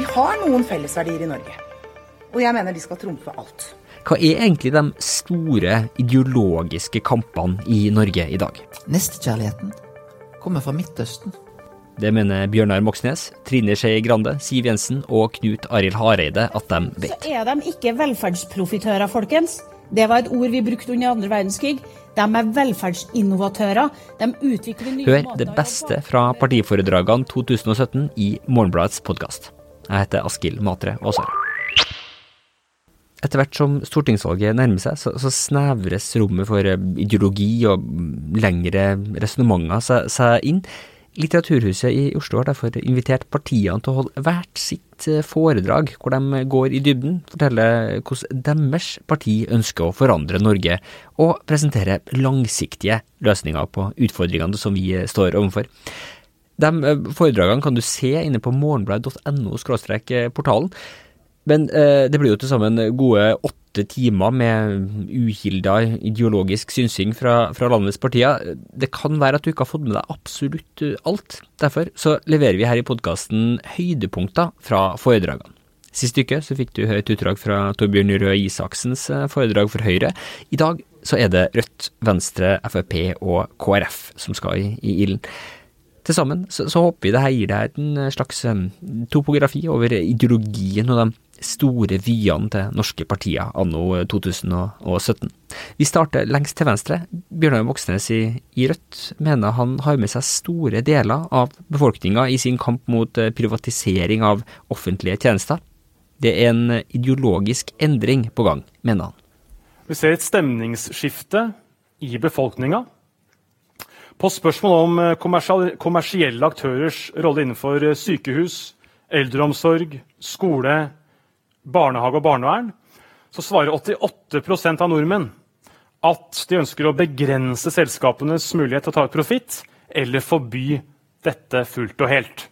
Vi har noen fellesverdier i Norge, og jeg mener de skal trumfe alt. Hva er egentlig de store ideologiske kampene i Norge i dag? Nestekjærligheten kommer fra Midtøsten. Det mener Bjørnar Moxnes, Trine Skei Grande, Siv Jensen og Knut Arild Hareide at de vet. Så er de ikke velferdsprofitører, folkens. Det var et ord vi brukte under andre verdenskrig. De er velferdsinnovatører. De utvikler nye Hør måter det å beste fra partiforedragene 2017 i Morgenbladets podkast. Jeg heter Askild Matre Aasar. Etter hvert som stortingsvalget nærmer seg, så, så snevres rommet for eh, ideologi og lengre resonnementer seg, seg inn. Litteraturhuset i Oslo har derfor invitert partiene til å holde hvert sitt eh, foredrag, hvor de går i dybden, forteller hvordan deres parti ønsker å forandre Norge, og presentere langsiktige løsninger på utfordringene som vi eh, står overfor. De eh, foredragene kan du se inne på morgenbladet.no-portalen. Men eh, det blir jo til sammen gode åtte timer med uhilda ideologisk synsing fra, fra landets partier. Det kan være at du ikke har fått med deg absolutt eh, alt. Derfor så leverer vi her i podkasten høydepunkter fra foredragene. Sist uke så fikk du høre et utdrag fra Torbjørn Røe Isaksens eh, foredrag for Høyre. I dag så er det Rødt, Venstre, Frp og KrF som skal i, i ilden. Til sammen så, så håper vi det her gir deg en slags eh, topografi over ideologien og de store vyene til norske partier anno 2017. Vi starter lengst til venstre. Bjørnar Moxnes i, i Rødt mener han har med seg store deler av befolkninga i sin kamp mot eh, privatisering av offentlige tjenester. Det er en ideologisk endring på gang, mener han. Vi ser et stemningsskifte i befolkninga. På spørsmål om eh, kommersielle aktørers rolle innenfor eh, sykehus, eldreomsorg, skole, barnehage og barnevern, så svarer 88% av nordmenn at de ønsker å begrense selskapenes mulighet til å ta ut profitt, eller forby dette fullt og helt.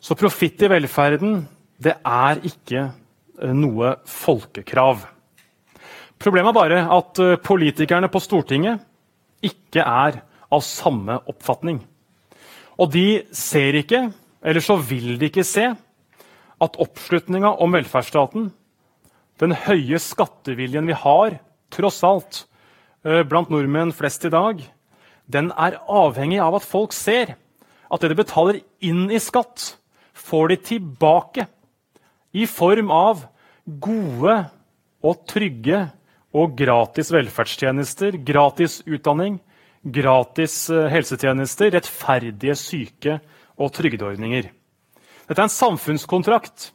Så profitt i velferden, det er ikke eh, noe folkekrav. Problemet er bare at politikerne på Stortinget ikke er av samme oppfatning. Og de ser ikke, eller så vil de ikke se, at oppslutninga om velferdsstaten, den høye skatteviljen vi har, tross alt, eh, blant nordmenn flest i dag, den er avhengig av at folk ser at det de betaler inn i skatt, får de tilbake i form av gode og trygge og gratis velferdstjenester, gratis utdanning, gratis eh, helsetjenester, rettferdige syke- og trygdeordninger. Dette er en samfunnskontrakt,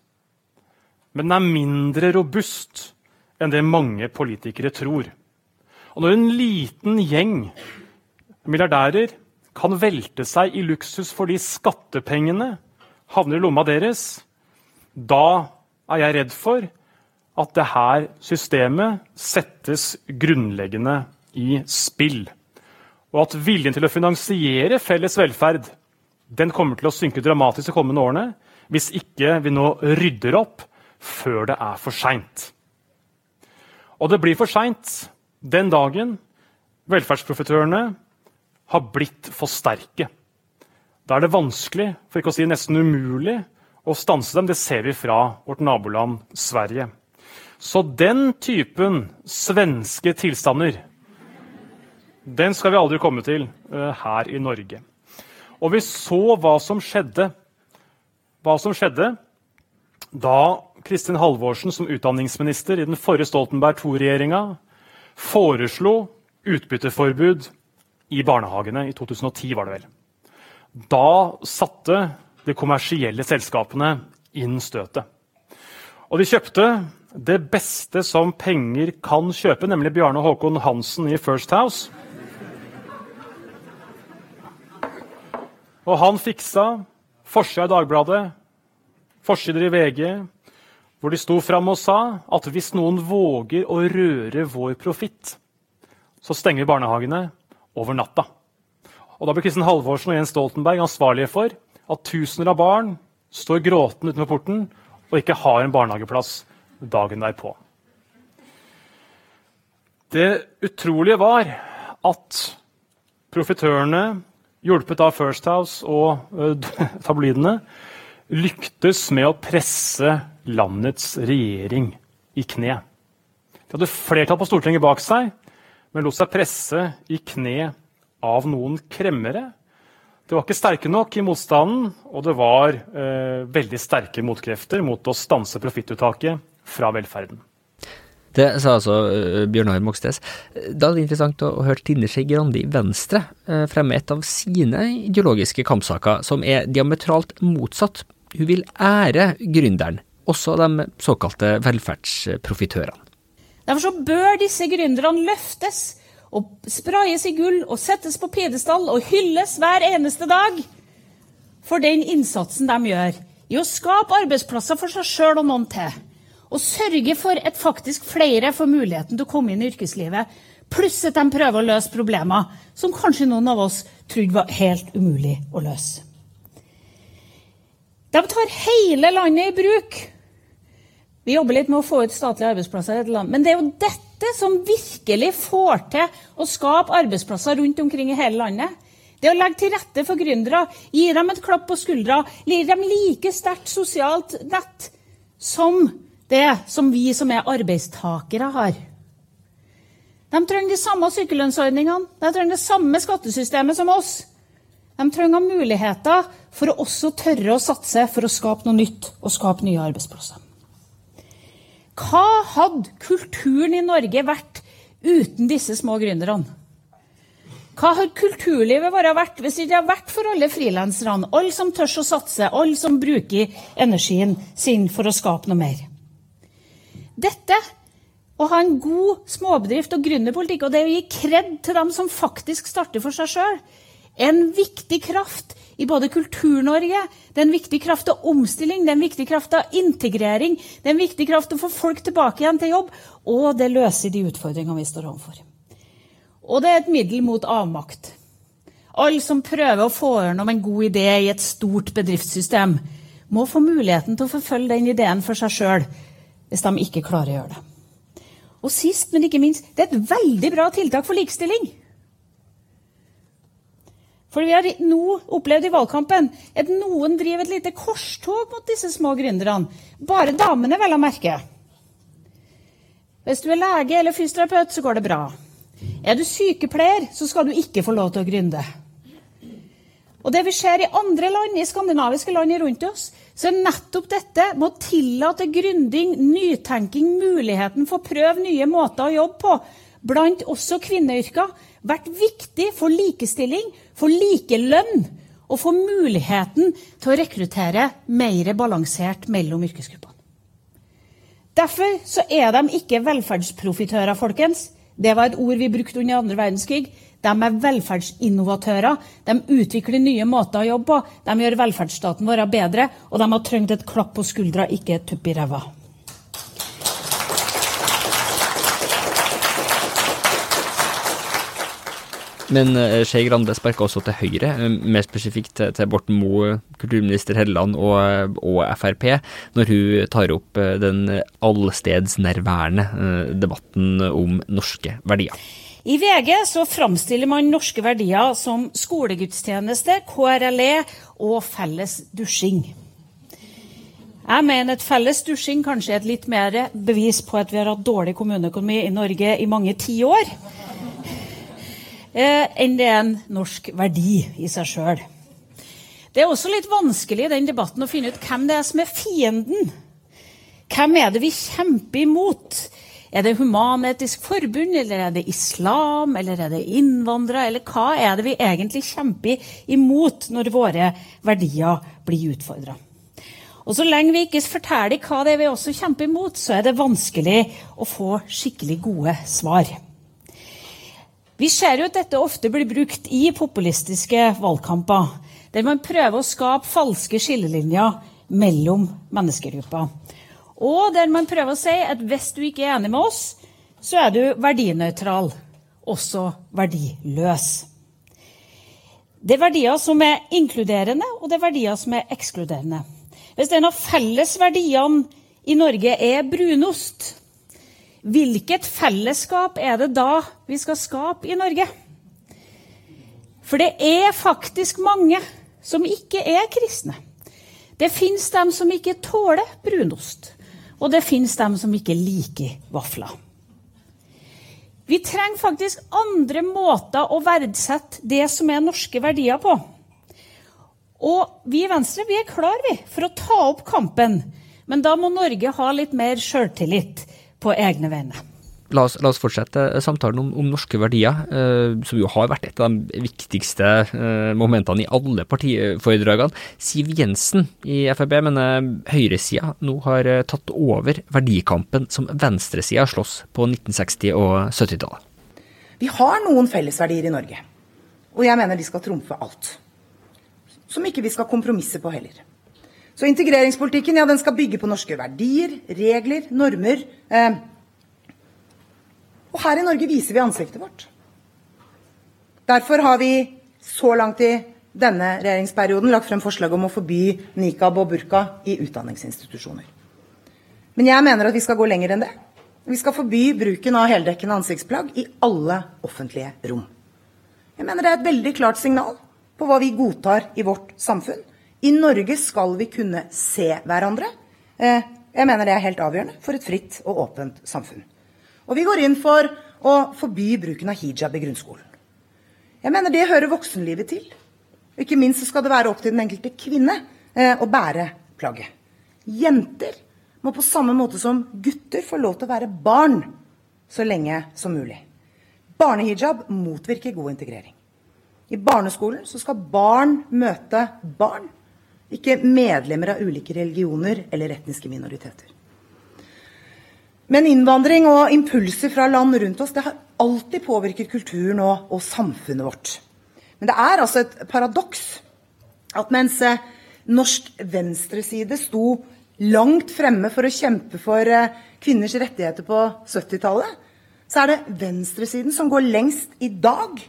men den er mindre robust enn det mange politikere tror. Og når en liten gjeng milliardærer kan velte seg i luksus fordi skattepengene havner i lomma deres, da er jeg redd for at det her systemet settes grunnleggende i spill. Og at viljen til å finansiere felles velferd den kommer til å synke dramatisk de kommende årene hvis ikke vi nå rydder opp før det er for seint. Og det blir for seint den dagen velferdsprofitørene har blitt for sterke. Da er det vanskelig, for ikke å si nesten umulig, å stanse dem. Det ser vi fra vårt naboland Sverige. Så den typen svenske tilstander den skal vi aldri komme til eh, her i Norge. Og vi så hva som skjedde hva som skjedde da Kristin Halvorsen som utdanningsminister i den forrige Stoltenberg II-regjeringa foreslo utbytteforbud i barnehagene i 2010, var det vel. Da satte de kommersielle selskapene inn støtet. Og de kjøpte det beste som penger kan kjøpe, nemlig Bjarne Håkon Hansen i First House. Og han fiksa forsida i Dagbladet, forsider i VG, hvor de sto fram og sa at hvis noen våger å røre vår profitt, så stenger vi barnehagene over natta. Og Da ble Kristin Halvorsen og Jens Stoltenberg ansvarlige for at tusener av barn står gråtende utenfor porten og ikke har en barnehageplass dagen derpå. Det utrolige var at profitørene, hjulpet av First House og uh, tabloidene, lyktes med å presse landets regjering i kne. De hadde flertall på Stortinget bak seg, men lot seg presse i kne av noen kremmere. Det var ikke sterke nok i motstanden, og det var eh, veldig sterke motkrefter mot å stanse profittuttaket fra velferden. Det sa altså uh, Bjørnar Moxnes. Da er det interessant å, høre Tine Skei Grande i Venstre uh, fremme et av sine ideologiske kampsaker, som er diametralt motsatt. Hun vil ære gründeren, også de såkalte velferdsprofitørene. Derfor så bør disse gründerne løftes og sprayes i gull og settes på pidestall og hylles hver eneste dag for den innsatsen de gjør i å skape arbeidsplasser for seg sjøl og noen til og sørge for at faktisk flere får muligheten til å komme inn i yrkeslivet, pluss at de prøver å løse problemer som kanskje noen av oss trodde var helt umulig å løse. De tar hele landet i bruk. Vi jobber litt med å få ut statlige arbeidsplasser i dette landet. Men det er jo dette som virkelig får til å skape arbeidsplasser rundt omkring i hele landet. Det å legge til rette for gründere, gi dem et klapp på skuldra, gi dem like sterkt sosialt nett som det som vi som er arbeidstakere, har. De trenger de samme sykelønnsordningene, de trenger det samme skattesystemet som oss. De trenger muligheter for å også tørre å satse for å skape noe nytt og skape nye arbeidsplasser. Hva hadde kulturen i Norge vært uten disse små gründerne? Hva hadde kulturlivet vært hvis det ikke hadde vært for alle frilanserne, alle som tør å satse, alle som bruker energien sin for å skape noe mer? Dette, å ha en god småbedrift og gründerpolitikk, og det å gi kred til dem som faktisk starter for seg sjøl, er en viktig kraft i både Kultur-Norge, det er en viktig kraft av omstilling, det er en viktig kraft av integrering, det er en viktig kraft å få folk tilbake igjen til jobb, og det løser de utfordringene vi står overfor. Og det er et middel mot avmakt. Alle som prøver å få gjennom en god idé i et stort bedriftssystem, må få muligheten til å forfølge den ideen for seg sjøl hvis de ikke klarer å gjøre det. Og sist, men ikke minst, det er et veldig bra tiltak for likestilling. For vi har nå opplevd i valgkampen at noen driver et lite korstog mot disse små gründerne. Bare damene, vel å merke. Hvis du er lege eller fysioterapeut, så går det bra. Er du sykepleier, så skal du ikke få lov til å gründe. Og det vi ser i andre land, i skandinaviske land rundt oss, så nettopp dette med å tillate gründing, nytenking, muligheten for å prøve nye måter å jobbe på, blant også kvinneyrker, vært viktig for likestilling, for likelønn og for muligheten til å rekruttere mer balansert mellom yrkesgruppene. Derfor så er de ikke velferdsprofitører, folkens. Det var et ord vi brukte under andre verdenskrig. De er velferdsinnovatører. De utvikler nye måter å jobbe på. De gjør velferdsstaten vår bedre, og de har trengt et klapp på skuldra, ikke et tupp i ræva. Men uh, Skei Grande sparka også til Høyre, uh, mer spesifikt til, Borten Moe, kulturminister Helleland og, og, Frp, når hun tar opp den allstedsnærværende debatten om norske verdier. I VG så framstiller man norske verdier som skolegudstjeneste, KRLE og felles dusjing. Jeg mener at felles dusjing kanskje er et litt mer bevis på at vi har hatt dårlig kommuneøkonomi i Norge i mange tiår, eh, enn det er en norsk verdi i seg sjøl. Det er også litt vanskelig i den debatten å finne ut hvem det er som er fienden. Hvem er det vi kjemper imot? Er det Human-Etisk Forbund, eller er det islam, eller er det innvandrere? Eller hva er det vi egentlig kjemper imot når våre verdier blir utfordra? Og så lenge vi ikke forteller hva det er vi også kjemper imot, så er det vanskelig å få skikkelig gode svar. Vi ser jo at dette ofte blir brukt i populistiske valgkamper, der man prøver å skape falske skillelinjer mellom menneskegrupper. Og der man prøver å si at hvis du ikke er enig med oss, så er du verdinøytral, også verdiløs. Det er verdier som er inkluderende, og det er verdier som er ekskluderende. Hvis en av fellesverdiene i Norge er brunost, hvilket fellesskap er det da vi skal skape i Norge? For det er faktisk mange som ikke er kristne. Det fins dem som ikke tåler brunost. Og det fins dem som ikke liker vafler. Vi trenger faktisk andre måter å verdsette det som er norske verdier på. Og vi i Venstre vi er klar vi, for å ta opp kampen. Men da må Norge ha litt mer sjøltillit på egne vegne. La oss, la oss, fortsette samtalen om, om norske verdier, eh, som jo har vært et av de viktigste eh, momentene i alle partiforedragene. Siv Jensen i Frp mener høyresida nå har eh, tatt over verdikampen som venstresida sloss på 1960- og 70-tallet. Vi har noen fellesverdier i Norge, og jeg mener de skal trumfe alt. Som ikke vi skal kompromisse på heller. Så integreringspolitikken ja, den skal bygge på norske verdier, regler, normer. Eh, og her i Norge viser vi ansiktet vårt. Derfor har vi så langt i denne regjeringsperioden lagt frem forslag om å forby nikab og burka i utdanningsinstitusjoner. Men jeg mener at vi skal gå lenger enn det. Vi skal forby bruken av heldekkende ansiktsplagg i alle offentlige rom. Jeg mener det er et veldig klart signal på hva vi godtar i vårt samfunn. I Norge skal vi kunne se hverandre. Eh, jeg mener det er helt avgjørende for et fritt og åpent samfunn. Og vi går inn for å forby bruken av hijab i grunnskolen. Jeg mener det hører voksenlivet til. Ikke minst skal det være opp til den enkelte kvinne eh, å bære plagget. Jenter må på samme måte som gutter få lov til å være barn så lenge som mulig. Barnehijab motvirker god integrering. I barneskolen så skal barn møte barn, ikke medlemmer av ulike religioner eller etniske minoriteter. Men innvandring og impulser fra land rundt oss det har alltid påvirket kulturen og, og samfunnet vårt. Men det er altså et paradoks at mens eh, norsk venstreside sto langt fremme for å kjempe for eh, kvinners rettigheter på 70-tallet, så er det venstresiden som går lengst i dag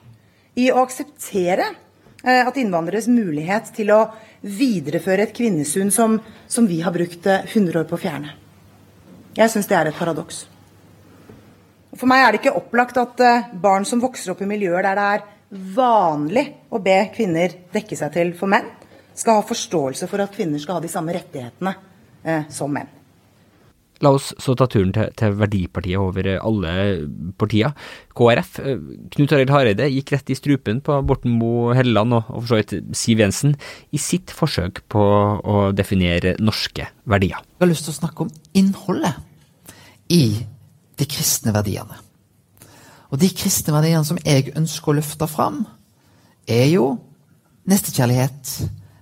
i å akseptere eh, at innvandreres mulighet til å videreføre et kvinnesyn som, som vi har brukt 100 år på å fjerne. Jeg syns det er et paradoks. For meg er det ikke opplagt at eh, barn som vokser opp i miljøer der det er vanlig å be kvinner dekke seg til for menn, skal ha forståelse for at kvinner skal ha de samme rettighetene eh, som menn. La oss så ta turen til, til verdipartiet over alle partier. KrF. Eh, Knut Arild Hareide gikk rett i strupen på Borten Moe Helleland og, og for så vidt Siv Jensen i sitt forsøk på å definere norske verdier. Jeg har lyst til å snakke om innholdet i de kristne verdiene. Og de kristne verdiene som jeg ønsker å løfte fram, er jo nestekjærlighet,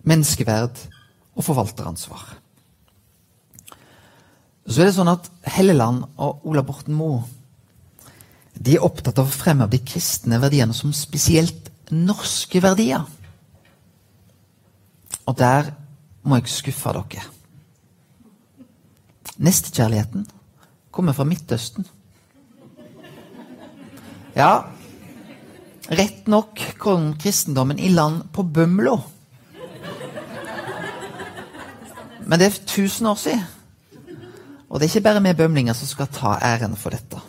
menneskeverd og forvalteransvar. Så er det sånn at Helleland og Ola Borten Moe de er opptatt av å fremheve de kristne verdiene som spesielt norske verdier. Og der må jeg skuffe dere. Nestekjærligheten kommer fra Midtøsten. Ja, rett nok kom kristendommen i land på Bømlo. Men det er 1000 år siden. Og det er ikke bare vi bømlinger som skal ta æren for dette.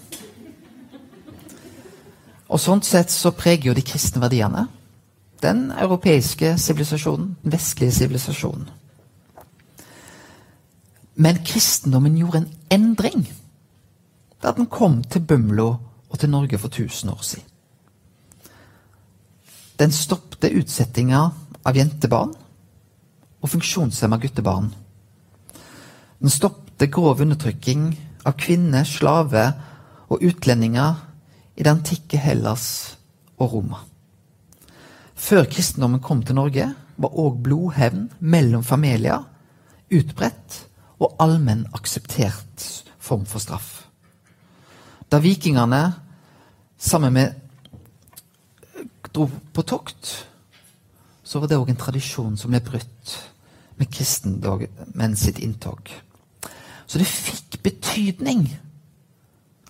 Og sånn sett så preger jo de kristne verdiene den europeiske sivilisasjonen, den vestlige sivilisasjonen. Men kristendommen gjorde en endring da den kom til Bømlo og til Norge for 1000 år siden. Den stoppte utsettinga av jentebarn og funksjonshemma guttebarn. Den stoppte grov undertrykking av kvinner, slaver og utlendinger i det antikke Hellas og Roma. Før kristendommen kom til Norge, var òg blodhevn mellom familier utbredt og allmenn akseptert form for straff. Da vikingene sammen med dro på tokt, så var det òg en tradisjon som ble brutt med kristendommen sitt inntog. Så det fikk betydning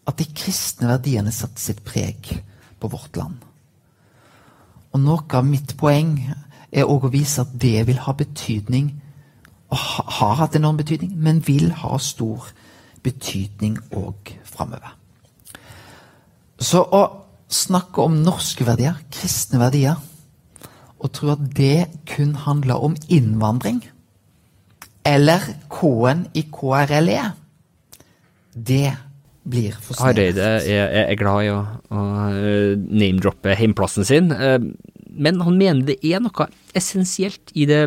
at de kristne verdiene satte sitt preg på vårt land. Og noe av mitt poeng er òg å vise at det vil ha betydning, og har hatt enorm betydning, men vil ha stor betydning òg framover. Så å snakke om norske verdier, kristne verdier, og tro at det kun handler om innvandring, eller K-en i KRLE, det blir for snevert. Hareide er, er, glad i å, å eh, name-droppe heimplassen sin, eh, men han mener det er noe essensielt i det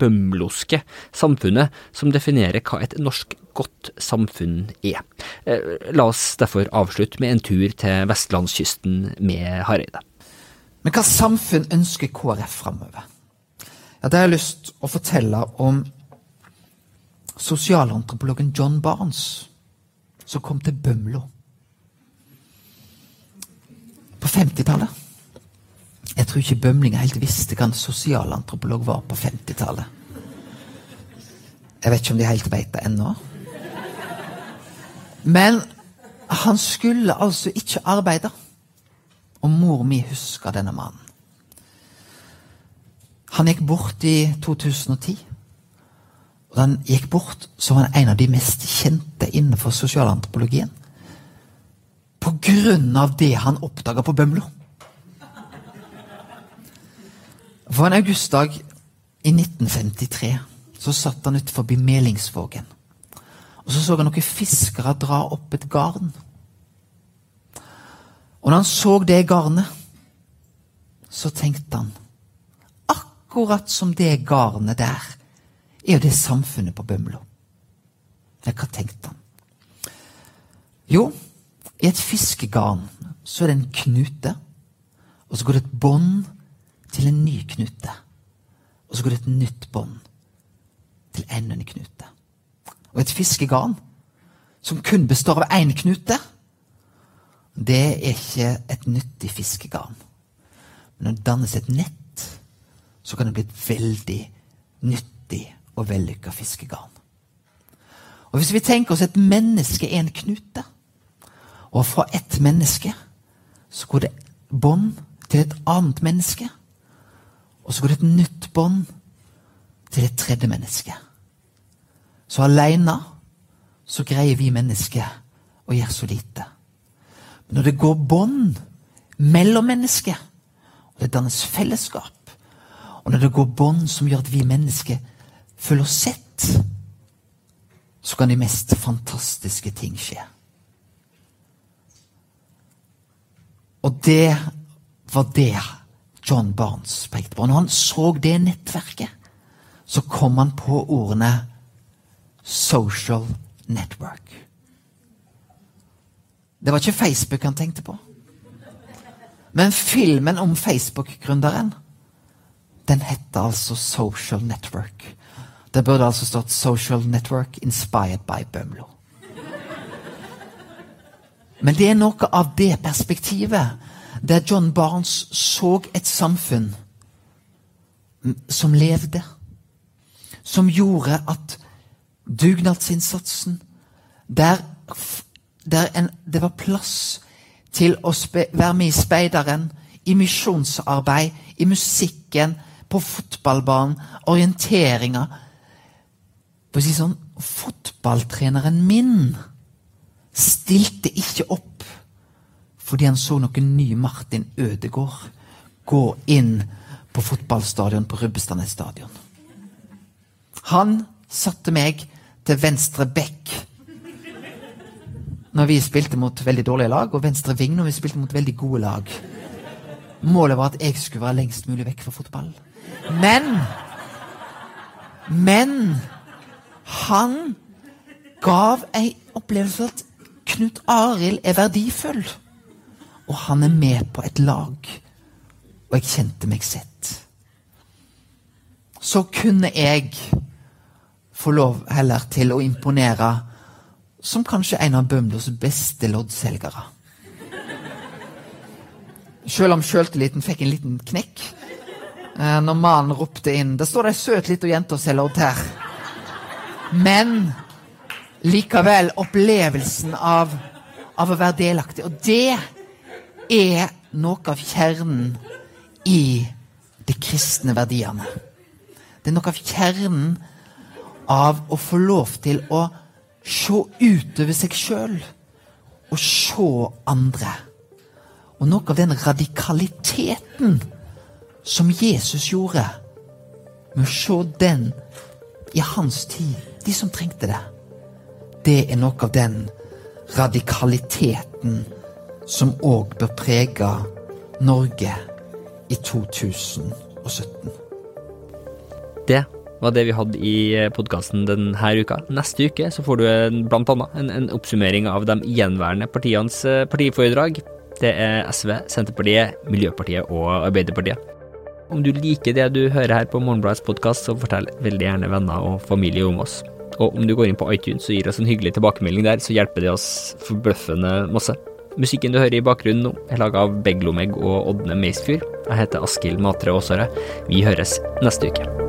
bømloske samfunnet som definerer hva et norsk godt samfunn er. Eh, La oss derfor avslutte med en tur til vestlandskysten med Hareide. Men hva samfunn ønsker KrF framover? Ja, da har jeg lyst til å fortelle om sosialantropologen John Barnes, som kom til Bømlo på 50-tallet. Jeg tror ikke Bømling helt visste hva en sosialantropolog var på 50-tallet. Jeg vet ikke om de helt vet det ennå. Men han skulle altså ikke arbeide. Og mor mi husker denne mannen. Han gikk bort i 2010. Og da han gikk bort, så var han en av de mest kjente innenfor sosialantropologien. På grunn av det han oppdaga på Bømlo. For en augustdag i 1953 så satt han utenfor Melingsvågen. Og så så han noen fiskere dra opp et garn. Og når han så det garnet, så tenkte han Akkurat som det garnet der, er jo det samfunnet på Bømlo. Ja, hva tenkte han? Jo, i et fiskegarn så er det en knute, og så går det et bånd til en ny knute. Og så går det et nytt bånd til enda en knute. Og et fiskegarn som kun består av én knute, det er ikke et nyttig fiskegarn. Men når det dannes et nett, så kan det bli et veldig nyttig og vellykka fiskegarn. Og hvis vi tenker oss et menneske er en knute, og fra ett menneske så går det bånd til et annet menneske, og så går det et nytt bånd til et tredje menneske. Så aleine så greier vi mennesker å gjøre så lite. Men når det går bånd mellom mennesker, og det dannes fellesskap, og når det går bånd som gjør at vi mennesker føler oss sett, så kan de mest fantastiske ting skje. Og det var det John Barnes pekte på. Når han så det nettverket, så kom han på ordene social network. Det var ikke Facebook han tenkte på. Men filmen om Facebook-gründeren, den heter altså Social Network. Det burde altså stått Social Network Inspired by Bømlo. Men det er noe av det perspektivet der John Barnes så et samfunn som levde. Som gjorde at dugnadsinnsatsen Der, der en, det var plass til å spe, være med i speideren, i misjonsarbeid, i musikken, på fotballbanen, orienteringa For å si sånn Fotballtreneren min stilte ikke opp fordi han så noen nye Martin Ødegaard gå inn på fotballstadion på Rubbestadnes stadion. Han satte meg til venstre back når vi spilte mot veldig dårlige lag, og venstre ving når vi spilte mot veldig gode lag. Målet var at jeg skulle være lengst mulig vekk fra fotball. Men Men han gav ei opplevelse at Knut Arild er verdifull. Og han er med på et lag. Og jeg kjente meg sett. Så kunne jeg få lov heller til å imponere som kanskje en av Bømlos beste loddselgere. Selv om sjøltilliten fikk en liten knekk eh, når mannen ropte inn 'Det står ei søt lita jente og selger lodd her'. Men likevel opplevelsen av, av å være delaktig. Og det er noe av kjernen i de kristne verdiene. Det er noe av kjernen av å få lov til å se utover seg sjøl og se andre. Og noe av den radikaliteten som Jesus gjorde, med å se den i hans tid, de som trengte det. Det er noe av den radikaliteten som òg bør prege Norge i 2017. Det var det vi hadde i podkasten denne uka. Neste uke så får du en, blant annet en, en oppsummering av de gjenværende partienes eh, partiforedrag. Det er SV, Senterpartiet, Miljøpartiet og Arbeiderpartiet. Om du liker det du hører her på Morgenbladets podkast, så fortell veldig gjerne venner og familie om oss. Og om du går inn på iTunes og gir oss en hyggelig tilbakemelding der, så hjelper det oss forbløffende masse. Musikken du hører i bakgrunnen er laga av Beglomeg og Ådne Meisfjord. Jeg heter Askild Matre Aasare. Vi høres neste uke.